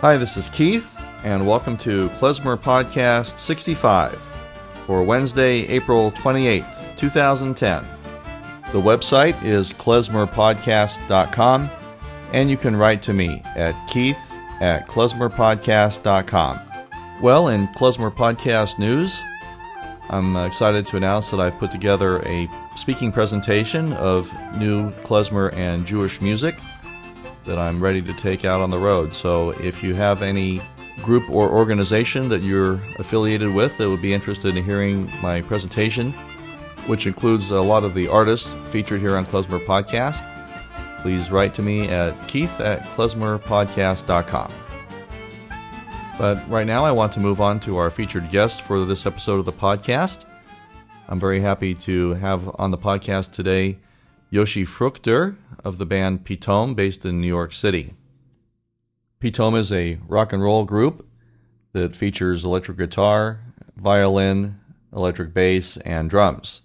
Hi, this is Keith, and welcome to Klezmer Podcast 65 for Wednesday, April 28th, 2010. The website is klezmerpodcast.com, and you can write to me at keith at klezmerpodcast.com. Well, in Klezmer Podcast news, I'm excited to announce that I've put together a speaking presentation of new klezmer and Jewish music that I'm ready to take out on the road. So if you have any group or organization that you're affiliated with that would be interested in hearing my presentation, which includes a lot of the artists featured here on Klezmer Podcast, please write to me at keith at klezmerpodcast.com. But right now, I want to move on to our featured guest for this episode of the podcast. I'm very happy to have on the podcast today Yoshi Fruchter of the band Pitom, based in New York City. Pitom is a rock and roll group that features electric guitar, violin, electric bass, and drums.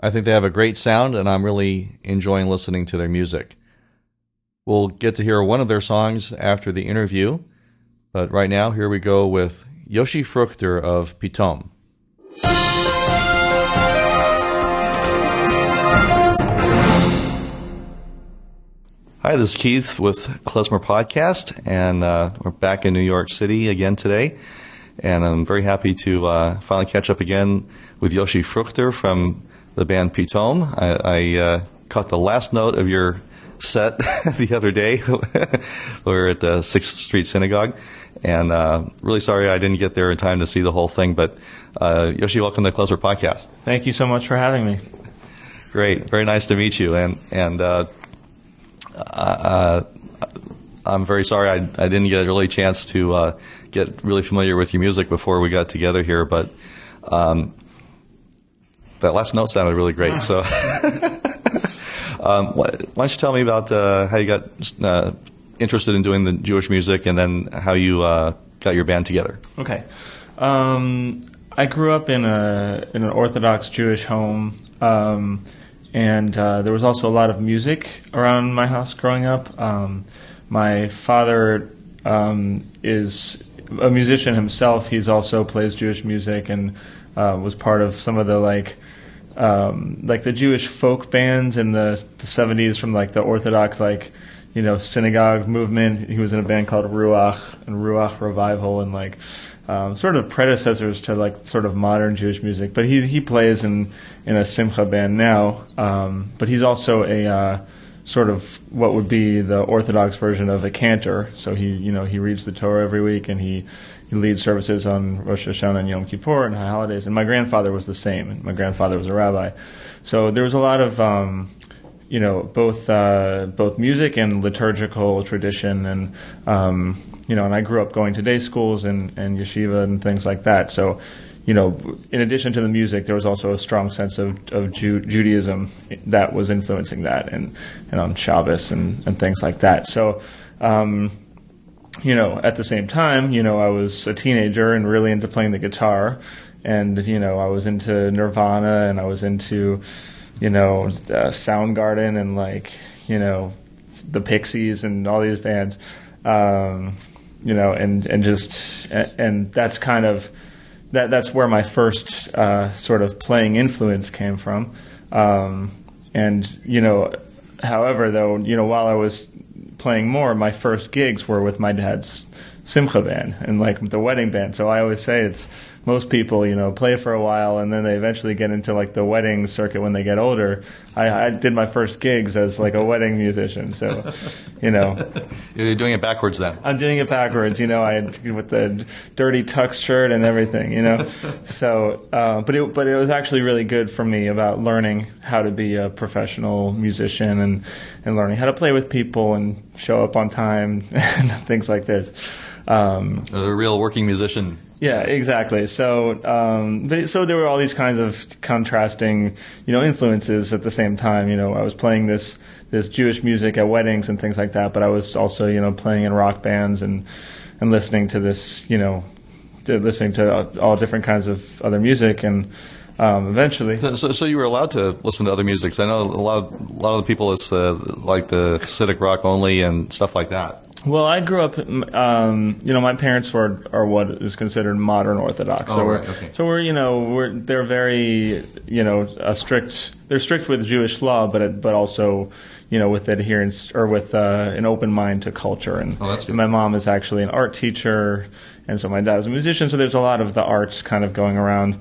I think they have a great sound, and I'm really enjoying listening to their music. We'll get to hear one of their songs after the interview, but right now, here we go with Yoshi Fruchter of Pitom. Hi, this is Keith with Klezmer Podcast, and uh, we're back in New York City again today. And I'm very happy to uh, finally catch up again with Yoshi Fruchter from the band Pitom. I, I uh, caught the last note of your set the other day. we were at the Sixth Street Synagogue, and uh, really sorry I didn't get there in time to see the whole thing. But uh, Yoshi, welcome to the Klezmer Podcast. Thank you so much for having me. Great, very nice to meet you, and and uh, uh, I'm very sorry I, I didn't get a really chance to uh, get really familiar with your music before we got together here, but um, that last note sounded really great. So, um, why don't you tell me about uh, how you got uh, interested in doing the Jewish music, and then how you uh, got your band together? Okay, um, I grew up in a in an Orthodox Jewish home. And uh, there was also a lot of music around my house growing up. Um, my father um, is a musician himself. He's also plays Jewish music and uh, was part of some of the like um, like the Jewish folk bands in the, the 70s from like the Orthodox like you know synagogue movement. He was in a band called Ruach and Ruach Revival and like um, sort of predecessors to like sort of modern Jewish music. But he he plays in in a simcha band now. Um, but he's also a uh, sort of what would be the Orthodox version of a cantor. So he you know he reads the Torah every week and he. He leads services on Rosh Hashanah and Yom Kippur and high holidays. And my grandfather was the same. My grandfather was a rabbi, so there was a lot of um, you know both uh, both music and liturgical tradition and um, you know, and I grew up going to day schools and, and yeshiva and things like that. So, you know, in addition to the music, there was also a strong sense of, of Ju- Judaism that was influencing that, and, and on Shabbos and, and things like that. So, um, you know, at the same time, you know, I was a teenager and really into playing the guitar, and you know, I was into Nirvana and I was into, you know, uh, Soundgarden and like, you know, the Pixies and all these bands. Um, you know, and and just and that's kind of that that's where my first uh, sort of playing influence came from. Um, and you know, however, though, you know, while I was playing more, my first gigs were with my dad's simcha band and like the wedding band. So I always say it's most people, you know, play for a while and then they eventually get into like the wedding circuit when they get older. I, I did my first gigs as like a wedding musician, so you know, you're doing it backwards then. I'm doing it backwards, you know. I with the dirty tux shirt and everything, you know. so, uh, but it but it was actually really good for me about learning how to be a professional musician and and learning how to play with people and show up on time and things like this. Um, a real working musician yeah, exactly. So, um, but, so there were all these kinds of contrasting, you know, influences at the same time. You know, I was playing this this Jewish music at weddings and things like that, but I was also, you know, playing in rock bands and and listening to this, you know, to listening to all different kinds of other music and. Um, eventually, so, so you were allowed to listen to other music. I know a lot, of, a lot of the people it's uh, like the Hasidic rock only and stuff like that. Well, I grew up. Um, you know, my parents were are what is considered modern Orthodox. Oh, so we're right, okay. so we're you know we're they're very you know a strict. They're strict with Jewish law, but but also you know with adherence or with uh, an open mind to culture. And Oh, that's good. my mom is actually an art teacher, and so my dad's a musician. So there's a lot of the arts kind of going around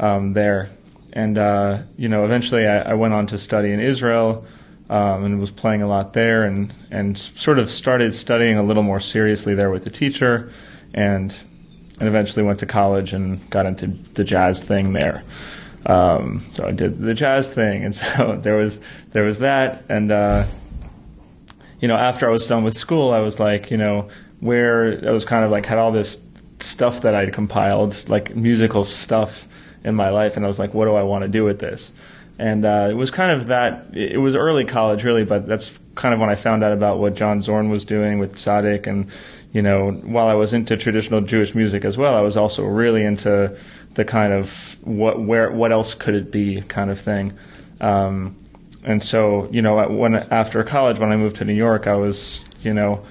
um, there. And uh, you know, eventually I, I went on to study in Israel um, and was playing a lot there, and and sort of started studying a little more seriously there with the teacher, and and eventually went to college and got into the jazz thing there. Um, so I did the jazz thing, and so there was there was that, and uh, you know, after I was done with school, I was like, you know, where I was kind of like had all this stuff that I'd compiled, like musical stuff in my life, and I was like, what do I want to do with this? And uh, it was kind of that. It was early college, really, but that's kind of when I found out about what John Zorn was doing with Tzadik, and you know, while I was into traditional Jewish music as well, I was also really into the kind of what, where, what else could it be kind of thing. Um, and so, you know, when after college, when I moved to New York, I was, you know,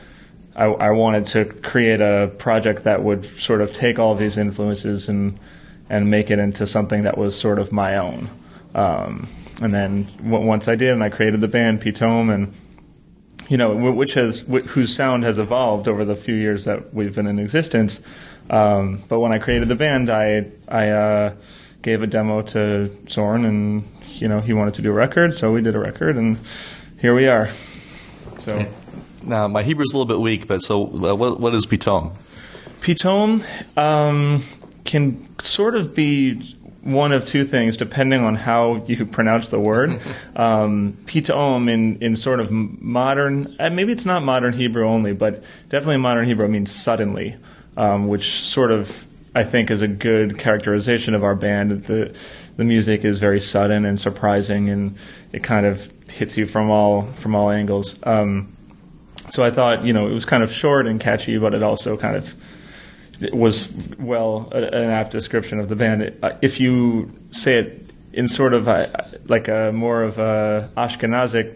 I, I wanted to create a project that would sort of take all of these influences and and make it into something that was sort of my own. Um, and then w- once I did, and I created the band Pitom, and you know, wh- which has wh- whose sound has evolved over the few years that we've been in existence. Um, but when I created the band, I I uh, gave a demo to Zorn, and you know, he wanted to do a record, so we did a record, and here we are. So. Now, my Hebrew's a little bit weak, but so uh, what, what is Pitom? Pitome um, can sort of be one of two things, depending on how you pronounce the word. um, Pitom in, in sort of modern, uh, maybe it's not modern Hebrew only, but definitely modern Hebrew means suddenly, um, which sort of I think is a good characterization of our band. The the music is very sudden and surprising, and it kind of hits you from all from all angles. Um, so I thought, you know, it was kind of short and catchy, but it also kind of was well an apt description of the band. Uh, if you say it in sort of a, like a more of a Ashkenazic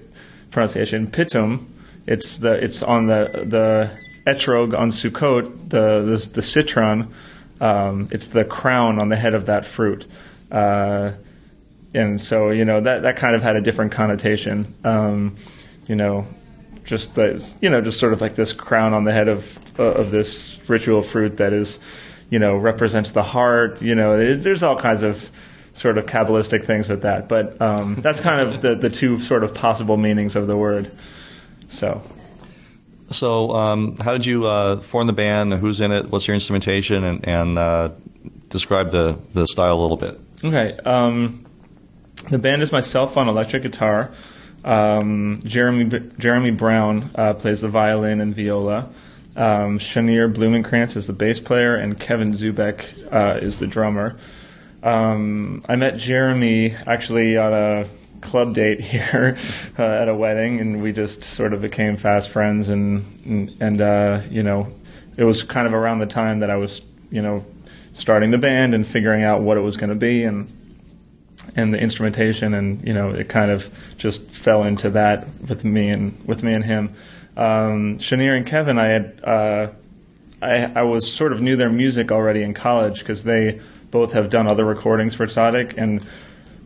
pronunciation, pitum, it's the it's on the the etrog on Sukkot, the the, the citron. Um, it's the crown on the head of that fruit. Uh, and so you know that that kind of had a different connotation. Um, you know, just the you know just sort of like this crown on the head of uh, of this ritual fruit that is you know represents the heart. You know, there's, there's all kinds of sort of kabbalistic things with that, but um, that's kind of the the two sort of possible meanings of the word. So. So, um, how did you uh, form the band? Who's in it? What's your instrumentation? And, and uh, describe the, the style a little bit. Okay. Um, the band is myself on electric guitar. Um, Jeremy Jeremy Brown uh, plays the violin and viola. Um, Shanir Blumenkranz is the bass player, and Kevin Zubek uh, is the drummer. Um, I met Jeremy actually on a club date here uh, at a wedding, and we just sort of became fast friends. And and, and uh, you know, it was kind of around the time that I was you know starting the band and figuring out what it was going to be and and the instrumentation and you know it kind of just fell into that with me and with me and him. Um, Shanir and Kevin I had uh, I, I was sort of knew their music already in college because they both have done other recordings for Tzadik and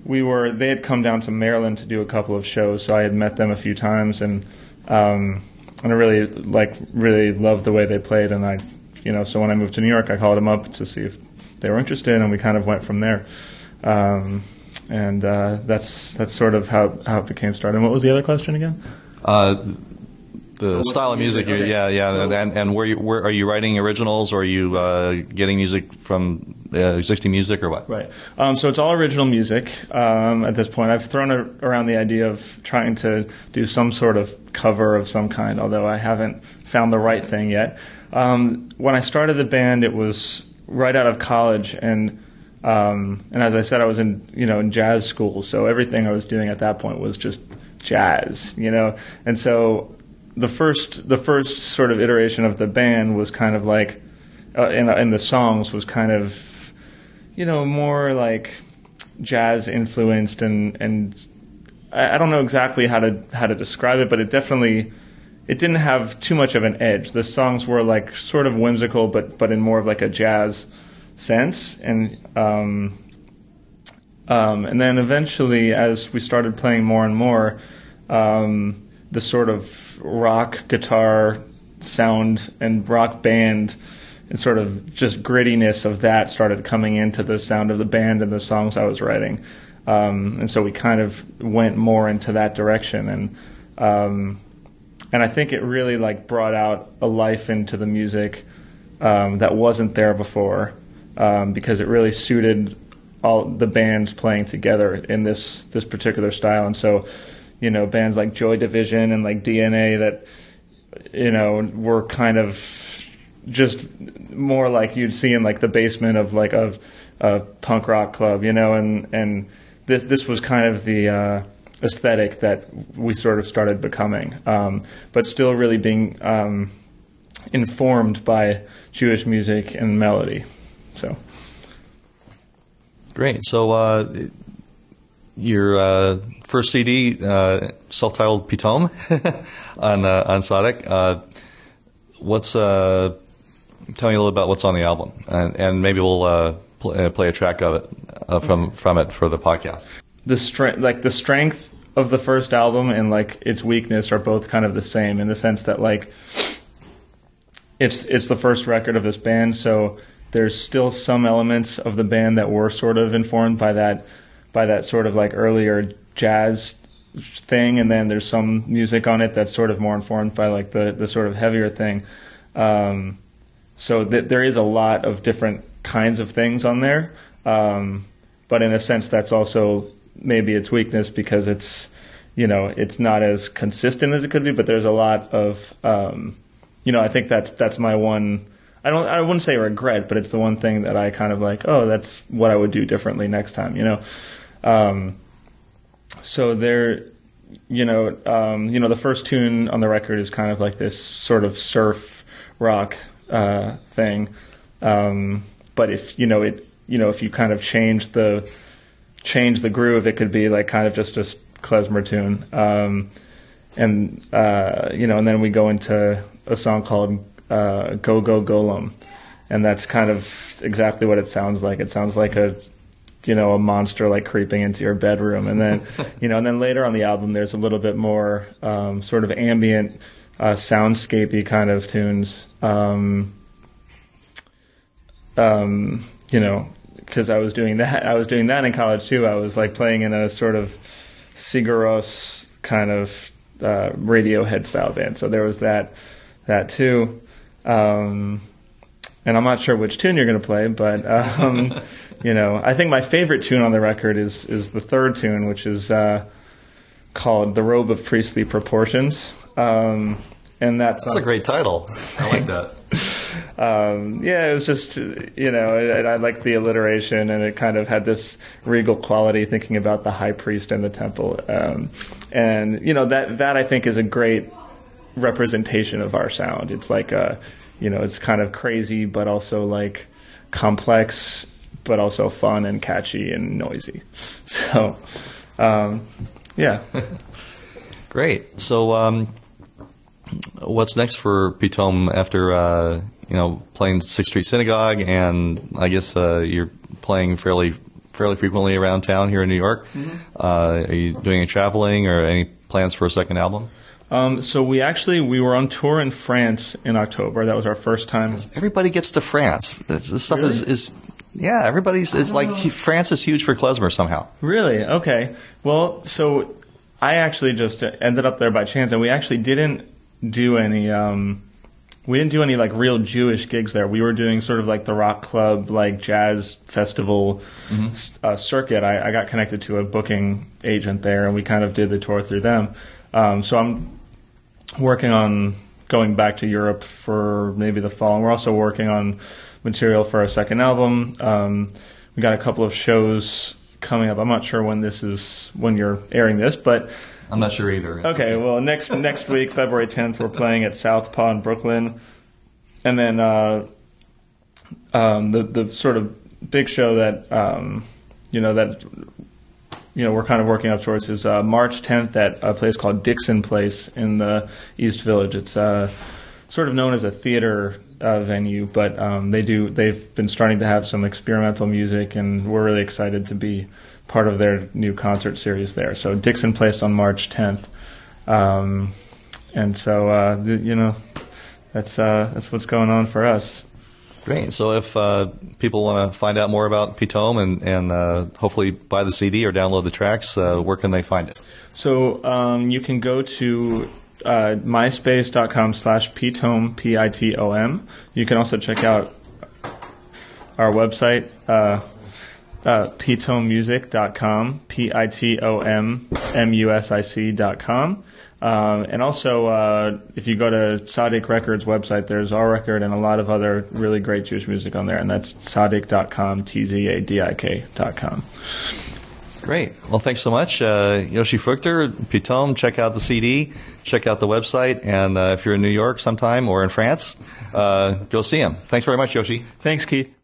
we were they had come down to Maryland to do a couple of shows so I had met them a few times and um, and I really like really loved the way they played and I you know so when I moved to New York I called them up to see if they were interested and we kind of went from there. Um, and uh, that's that's sort of how, how it became started. And what was the other question again? Uh, the what's style of music, music? Okay. yeah, yeah, So- and and where you where are you writing originals, or are you uh, getting music from uh, existing music, or what? Right. Um, so it's all original music um, at this point. I've thrown a, around the idea of trying to do some sort of cover of some kind, although I haven't found the right thing yet. Um, when I started the band, it was right out of college, and um, and as I said, I was in you know in jazz school, so everything I was doing at that point was just jazz, you know, and so the first the first sort of iteration of the band was kind of like, uh, and, the songs was kind of, you know, more like jazz influenced and and I, I don't know exactly how to how to describe it, but it definitely it didn't have too much of an edge. The songs were like sort of whimsical, but but in more of like a jazz sense. And um, um, and then eventually, as we started playing more and more, um, the sort of rock guitar sound and rock band and sort of just grittiness of that started coming into the sound of the band and the songs I was writing. Um, and so we kind of went more into that direction and um, and I think it really like brought out a life into the music um, that wasn't there before um, because it really suited all the bands playing together in this this particular style and so you know bands like Joy Division and like DNA that you know were kind of just more like you'd see in like the basement of like a, a punk rock club you know and and this this was kind of the uh, aesthetic that we sort of started becoming, um, but still really being um, informed by Jewish music and melody. So great. So uh, your uh, first CD, uh, self-titled Pitom, on uh, on Tzadik. Uh, what's tell me a little about what's on the album, and, and maybe we'll play, play a track of it uh, from from it for the podcast. The strength, like the strength of the first album, and like its weakness are both kind of the same in the sense that like it's it's the first record of this band, so there's still some elements of the band that were sort of informed by that by that sort of like earlier jazz thing, and then there's some music on it that's sort of more informed by like the the sort of heavier thing. Um, so th- there is a lot of different kinds of things on there. Um, but in a sense, that's also maybe its weakness because it's, you know, it's not as consistent as it could be. But there's a lot of, um, you know, I think that's that's my one. I don't. I wouldn't say regret, but it's the one thing that I kind of like. Oh, that's what I would do differently next time. You know. Um, so there, you know, um, you know, the first tune on the record is kind of like this sort of surf rock uh, thing. Um, but if you know it, you know if you kind of change the change the groove, it could be like kind of just a klezmer tune. Um, and uh, you know, and then we go into a song called uh, "Go Go Golem," and that's kind of exactly what it sounds like. It sounds like a you know a monster like creeping into your bedroom, and then you know, and then later on the album, there's a little bit more um, sort of ambient, uh, soundscapey kind of tunes. Um, um, you know, because I was doing that. I was doing that in college too. I was like playing in a sort of Sigur Rós kind of uh, Radiohead style band. So there was that that too. Um, and I'm not sure which tune you're going to play, but um, you know, I think my favorite tune on the record is is the third tune, which is uh, called "The Robe of Priestly Proportions." Um, and that's that's a great title. I like that. um, yeah, it was just you know I, I liked the alliteration and it kind of had this regal quality, thinking about the high priest in the temple, um, and you know that that I think is a great representation of our sound. It's like a you know it's kind of crazy but also like complex but also fun and catchy and noisy. So um, yeah. Great. So um, what's next for Pitom after uh, you know playing Sixth Street Synagogue, and I guess uh, you're playing fairly fairly frequently around town here in New York. Mm-hmm. Uh, are you doing any traveling or any plans for a second album? Um, so we actually we were on tour in France in October. That was our first time. Everybody gets to France. This stuff really? is, is yeah. Everybody's it's like know. France is huge for klezmer somehow. Really? Okay. Well, so I actually just ended up there by chance, and we actually didn't do any. Um, we didn't do any like real Jewish gigs there. We were doing sort of like the rock club, like jazz festival mm-hmm. uh, circuit. I, I, got connected to a booking agent there, and we kind of did the tour through them. Um, so I'm working on going back to Europe for maybe the fall. And we're also working on material for our second album. Um, we got a couple of shows coming up. I'm not sure when this is when you're airing this, but I'm not sure either. okay, well next next week, February 10th, we're playing at Southpaw in Brooklyn, and then uh, um, the the sort of big show that um, you know that you know we're kind of working up towards is uh, March 10th at a place called Dixon Place in the East Village. It's uh, sort of known as a theater uh, venue, but um, they do they've been starting to have some experimental music, and we're really excited to be part of their new concert series there. So Dixon Place on March 10th, um, and so uh, the, you know that's uh, that's what's going on for us. Great. So if uh, people want to find out more about Pitom and, and uh, hopefully buy the CD or download the tracks, uh, where can they find it? So um, you can go to uh, myspace.com slash Pitom, P-I-T-O-M. You can also check out our website, uh, uh, pitommusic.com, P-I-T-O-M-M-U-S-I-C.com. Um, and also, uh, if you go to Tzadik Records website, there's our record and a lot of other really great Jewish music on there, and that's tzadik.com, T-Z-A-D-I-K.com. Great. Well, thanks so much. Uh, Yoshi Fruchter, Pitom, check out the CD, check out the website, and uh, if you're in New York sometime or in France, uh, go see him. Thanks very much, Yoshi. Thanks, Keith.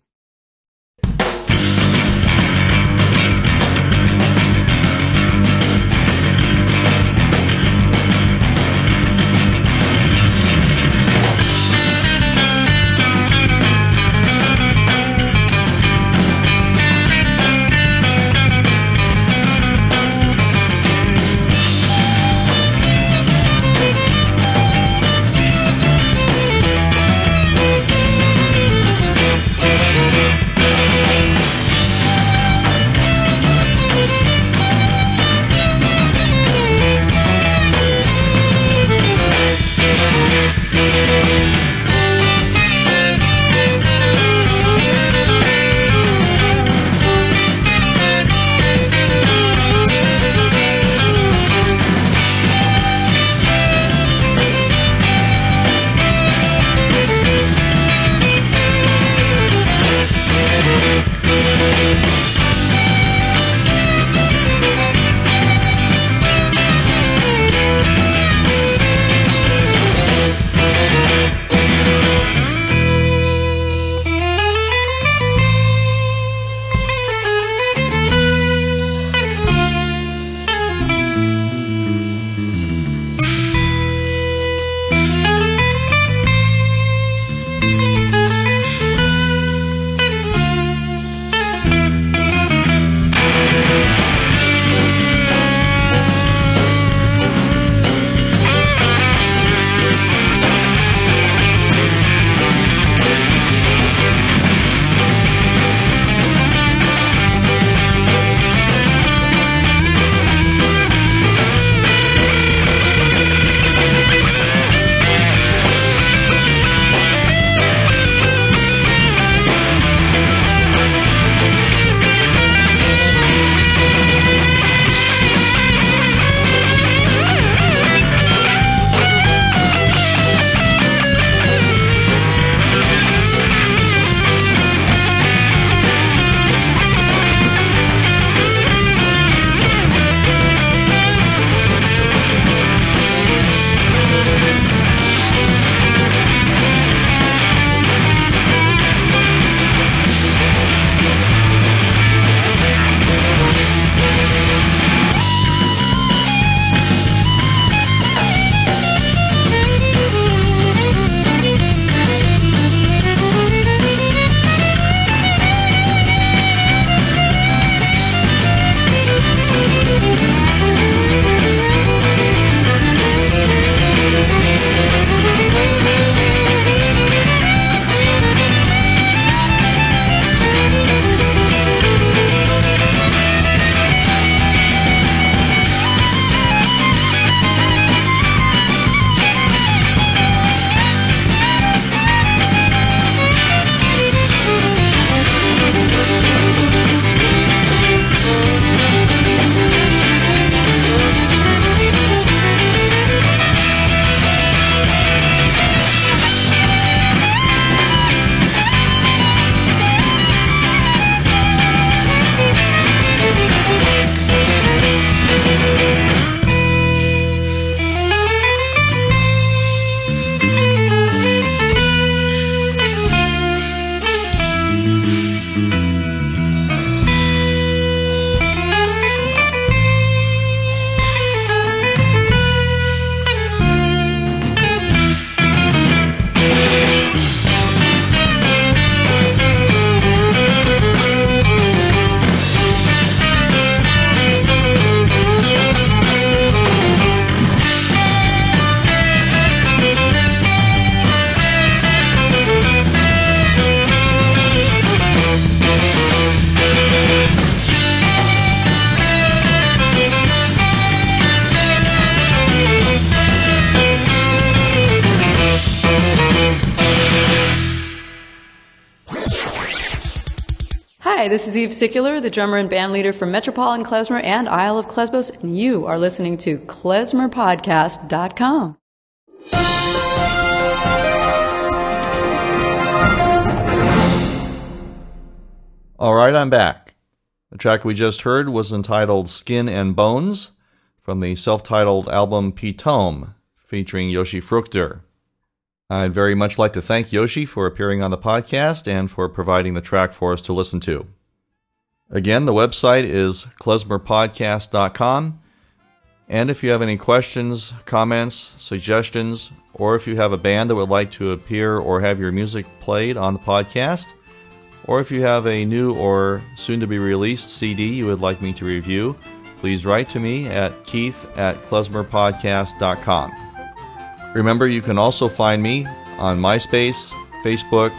This is Eve Sicular, the drummer and band leader for Metropolitan Klezmer and Isle of Klezbos, and you are listening to klezmerpodcast.com. All right, I'm back. The track we just heard was entitled Skin and Bones from the self titled album Pitom featuring Yoshi Fruchter. I'd very much like to thank Yoshi for appearing on the podcast and for providing the track for us to listen to. Again, the website is klezmerpodcast.com. And if you have any questions, comments, suggestions, or if you have a band that would like to appear or have your music played on the podcast, or if you have a new or soon to be released CD you would like me to review, please write to me at keith at klezmerpodcast.com. Remember, you can also find me on MySpace, Facebook,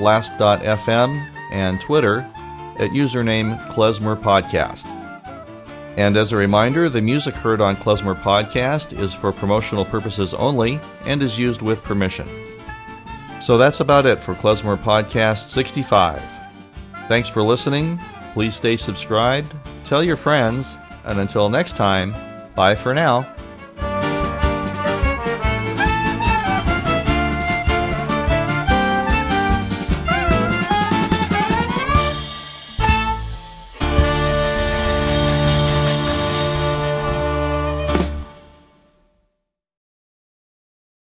Last.fm, and Twitter at username Klezmer Podcast. And as a reminder, the music heard on Klezmer Podcast is for promotional purposes only and is used with permission. So that's about it for Klezmer Podcast 65. Thanks for listening. Please stay subscribed, tell your friends, and until next time, bye for now.